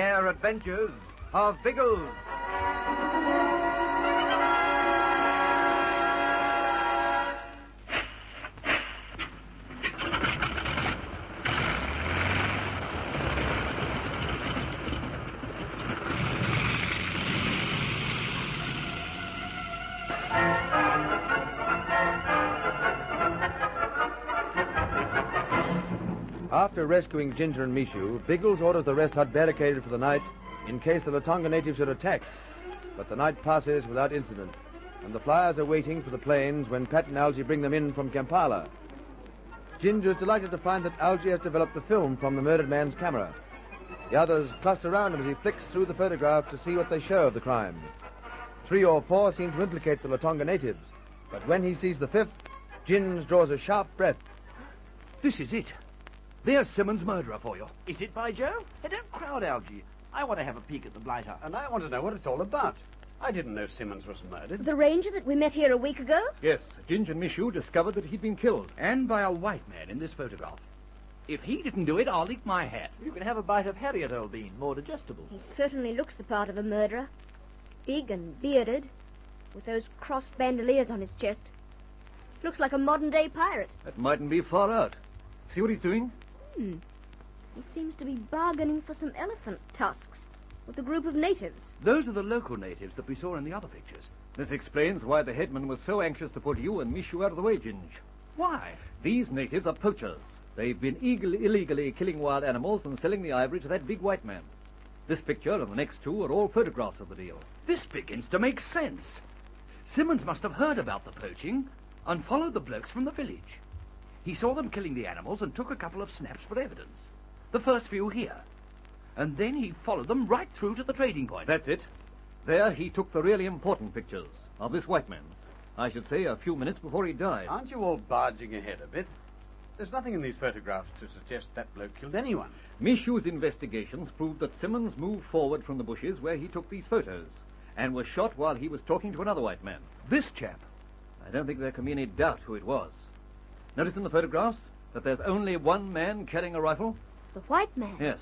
air adventures of Biggles. After rescuing Ginger and Mishu, Biggles orders the rest hut barricaded for the night in case the Latonga natives should attack. But the night passes without incident, and the flyers are waiting for the planes when Pat and Algy bring them in from Kampala. Ginger is delighted to find that Algy has developed the film from the murdered man's camera. The others cluster around him as he flicks through the photographs to see what they show of the crime. Three or four seem to implicate the Latonga natives, but when he sees the fifth, Ginge draws a sharp breath. This is it. There's Simmons' murderer for you. Is it, by Joe? Hey, don't crowd, Algy. I want to have a peek at the blighter. And I want to know what it's all about. I didn't know Simmons was murdered. The ranger that we met here a week ago? Yes, Ginge and Mishu discovered that he'd been killed. And by a white man in this photograph. If he didn't do it, I'll eat my hat. You can have a bite of Harriet, old bean, more digestible. He certainly looks the part of a murderer. Big and bearded, with those crossed bandoliers on his chest. Looks like a modern day pirate. That mightn't be far out. See what he's doing? Hmm. He seems to be bargaining for some elephant tusks with a group of natives. Those are the local natives that we saw in the other pictures. This explains why the headman was so anxious to put you and Mishu out of the way, Ginge. Why? These natives are poachers. They've been eagle- illegally killing wild animals and selling the ivory to that big white man. This picture and the next two are all photographs of the deal. This begins to make sense. Simmons must have heard about the poaching and followed the blokes from the village. He saw them killing the animals and took a couple of snaps for evidence. The first few here. And then he followed them right through to the trading point. That's it. There he took the really important pictures of this white man. I should say a few minutes before he died. Aren't you all barging ahead a bit? There's nothing in these photographs to suggest that bloke killed anyone. Mishu's investigations proved that Simmons moved forward from the bushes where he took these photos and was shot while he was talking to another white man. This chap. I don't think there can be any doubt who it was. Notice in the photographs that there's only one man carrying a rifle? The white man? Yes.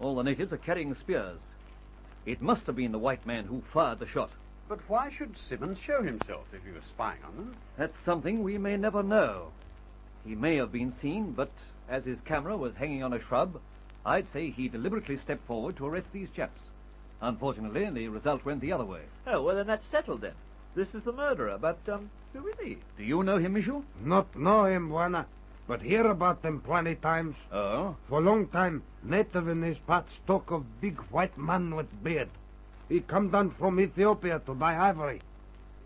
All the natives are carrying spears. It must have been the white man who fired the shot. But why should Simmons show himself if he was spying on them? That's something we may never know. He may have been seen, but as his camera was hanging on a shrub, I'd say he deliberately stepped forward to arrest these chaps. Unfortunately, the result went the other way. Oh, well, then that's settled then. This is the murderer, but, um, he? Do you know him, Mishu? Not know him, Bwana, but hear about them plenty times. Oh? For a long time, native in these parts talk of big white man with beard. He come down from Ethiopia to buy ivory.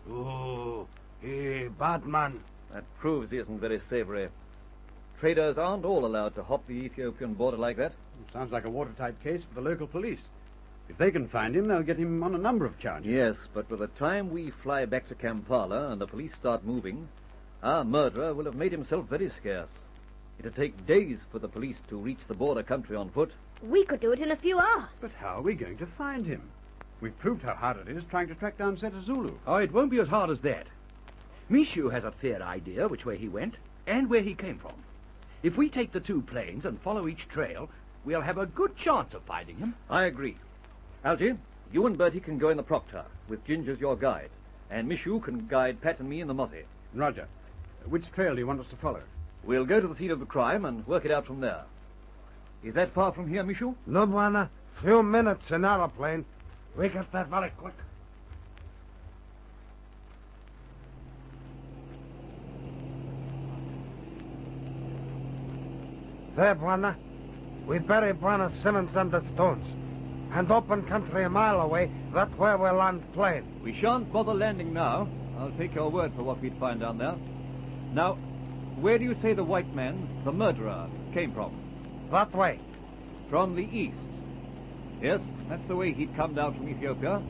Oh, he bad man. That proves he isn't very savory. Traders aren't all allowed to hop the Ethiopian border like that. Sounds like a watertight case for the local police. If they can find him, they'll get him on a number of charges. Yes, but by the time we fly back to Kampala and the police start moving, our murderer will have made himself very scarce. It'll take days for the police to reach the border country on foot. We could do it in a few hours. But how are we going to find him? We've proved how hard it is trying to track down Zeta Zulu. Oh, it won't be as hard as that. Mishu has a fair idea which way he went and where he came from. If we take the two planes and follow each trail, we'll have a good chance of finding him. I agree. Algy, you and Bertie can go in the Proctor, with Ginger as your guide. And Mishu can guide Pat and me in the Mozzie. Roger. Which trail do you want us to follow? We'll go to the scene of the crime and work it out from there. Is that far from here, Mishu? No, Bwana. Few minutes in aeroplane. We get there very quick. There, Bwana. We bury Bwana Simmons under stones. And open country a mile away, that's where we'll land plane. We shan't bother landing now. I'll take your word for what we'd find down there. Now, where do you say the white man, the murderer, came from? That way. From the east. Yes, that's the way he'd come down from Ethiopia.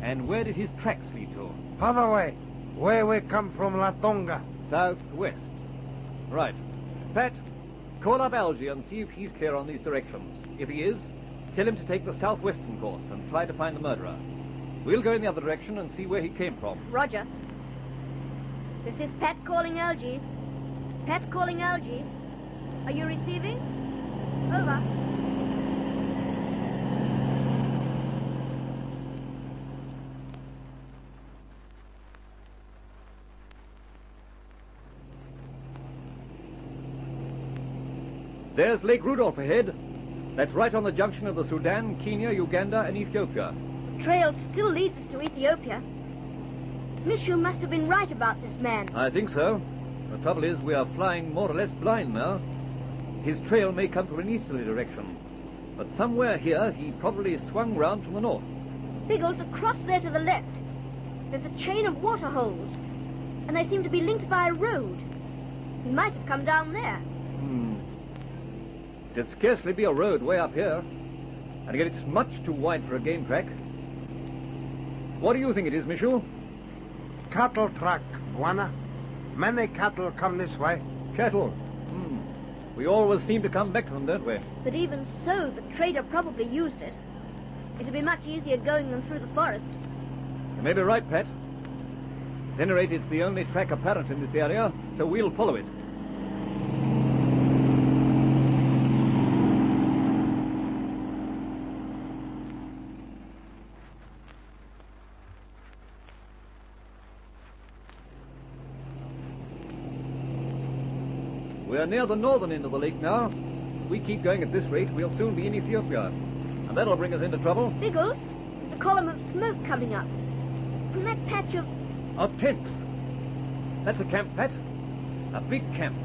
And where did his tracks lead to? Other way. Where we come from Latonga. Southwest. Right. Pat, call up Algy and see if he's clear on these directions. If he is, Tell him to take the southwestern course and try to find the murderer. We'll go in the other direction and see where he came from. Roger. This is Pat calling Algy. Pat calling Algy. Are you receiving? Over. There's Lake Rudolf ahead. That's right on the junction of the Sudan, Kenya, Uganda, and Ethiopia. The trail still leads us to Ethiopia. Mishu must have been right about this man. I think so. The trouble is, we are flying more or less blind now. His trail may come from an easterly direction. But somewhere here, he probably swung round from the north. Biggles, across there to the left, there's a chain of water holes, and they seem to be linked by a road. He might have come down there. It'd scarcely be a road way up here. And yet it's much too wide for a game track. What do you think it is, Mishu? Cattle track, Bwana. Many cattle come this way. Cattle. Hmm. We always seem to come back to them, don't we? But even so, the trader probably used it. It'd be much easier going than through the forest. You may be right, Pat. At any rate, it's the only track apparent in this area, so we'll follow it. Near the northern end of the lake now. If we keep going at this rate, we'll soon be in Ethiopia. And that'll bring us into trouble. Biggles, there's a column of smoke coming up. From that patch of. Of tents. That's a camp, Pat. A big camp.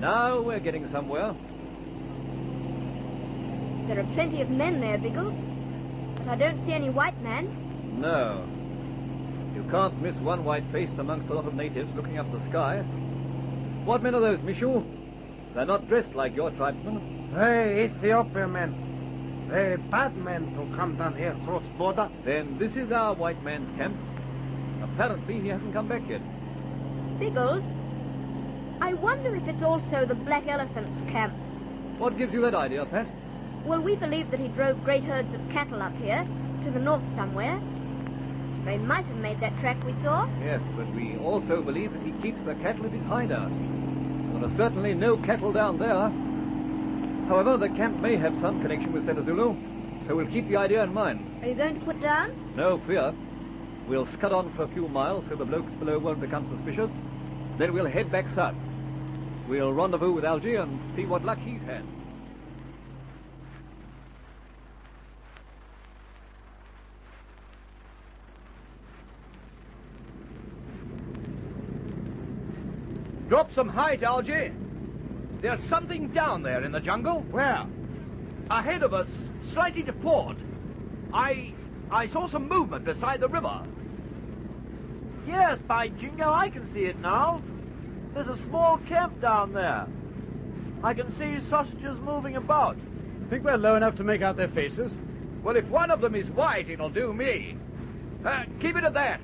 Now we're getting somewhere. There are plenty of men there, Biggles. But I don't see any white man. No. You can't miss one white face amongst a lot of natives looking up the sky. What men are those, Mishu? They're not dressed like your tribesmen. They Ethiopian men. They bad men to come down here cross border. Then this is our white man's camp. Apparently he hasn't come back yet. Biggles, I wonder if it's also the Black Elephant's camp. What gives you that idea, Pat? Well, we believe that he drove great herds of cattle up here, to the north somewhere. They might have made that track we saw. Yes, but we also believe that he keeps the cattle at his hideout. There are certainly no cattle down there. However, the camp may have some connection with Setter Zulu, so we'll keep the idea in mind. Are you going to put down? No fear. We'll scud on for a few miles so the blokes below won't become suspicious. Then we'll head back south. We'll rendezvous with Algy and see what luck he's had. Drop some height, Algy. There's something down there in the jungle. Where? Ahead of us, slightly to port. I... I saw some movement beside the river. Yes, by jingo, I can see it now. There's a small camp down there. I can see sausages moving about. Think we're low enough to make out their faces? Well, if one of them is white, it'll do me. Uh, keep it at that.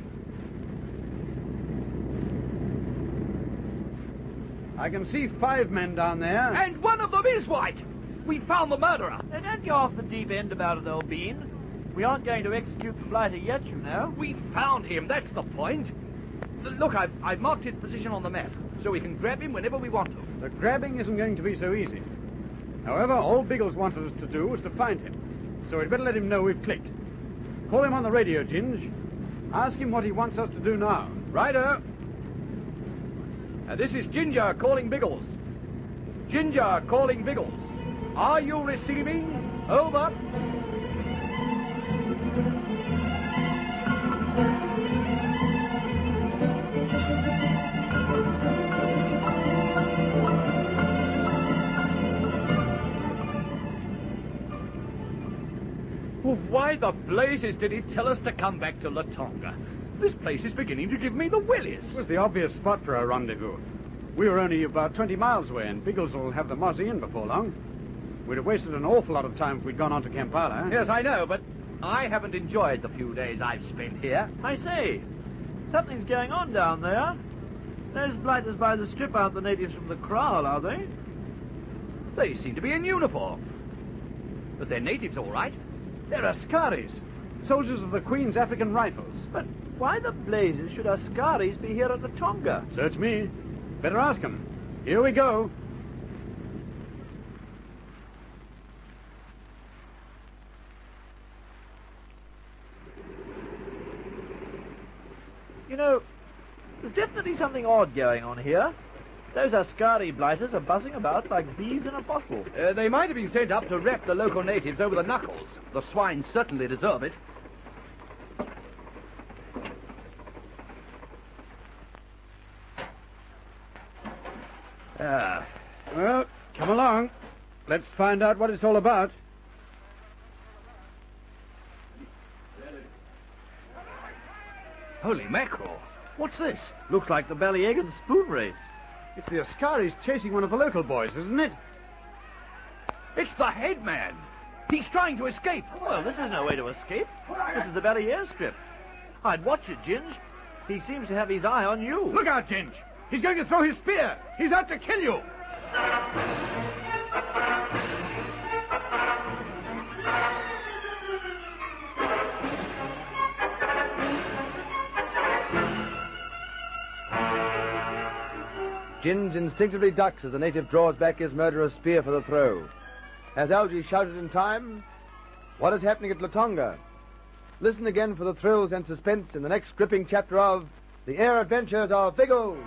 I can see five men down there. And one of them is white. We found the murderer. Now, don't go off the deep end about it, old bean. We aren't going to execute the blighter yet, you know. We found him. That's the point. Look, I've, I've marked his position on the map, so we can grab him whenever we want to. The grabbing isn't going to be so easy. However, all Biggles wanted us to do was to find him. So we'd better let him know we've clicked. Call him on the radio, Ginge. Ask him what he wants us to do now. Righto. And this is Ginger calling Biggles. Ginger calling Biggles. Are you receiving? Over. Why the blazes did he tell us to come back to Latonga? This place is beginning to give me the willies. It was the obvious spot for our rendezvous. We were only about 20 miles away, and Biggles will have the Mozzie in before long. We'd have wasted an awful lot of time if we'd gone on to Kampala. Yes, I know, but I haven't enjoyed the few days I've spent here. I say, something's going on down there. Those blighters by the strip aren't the natives from the kraal, are they? They seem to be in uniform. But they're natives, all right. They're Askaris. Soldiers of the Queen's African Rifles. But why the blazes should Askaris be here at Latonga? Search me. Better ask him. Here we go. You know, there's definitely something odd going on here. Those Askari blighters are buzzing about like bees in a bottle. Uh, they might have been sent up to rep the local natives over the knuckles. The swine certainly deserve it. Ah. Well, come along. Let's find out what it's all about. Holy mackerel. What's this? Looks like the Ballyegan spoon race. It's the Askaris chasing one of the local boys, isn't it? It's the headman. He's trying to escape. Well, this is no way to escape. This is the Valley airstrip. I'd watch it, Ginge. He seems to have his eye on you. Look out, Ginge! He's going to throw his spear! He's out to kill you! Ginge instinctively ducks as the native draws back his murderer's spear for the throw. Has Algy shouted in time? What is happening at Latonga? Listen again for the thrills and suspense in the next gripping chapter of The Air Adventures of Biggles.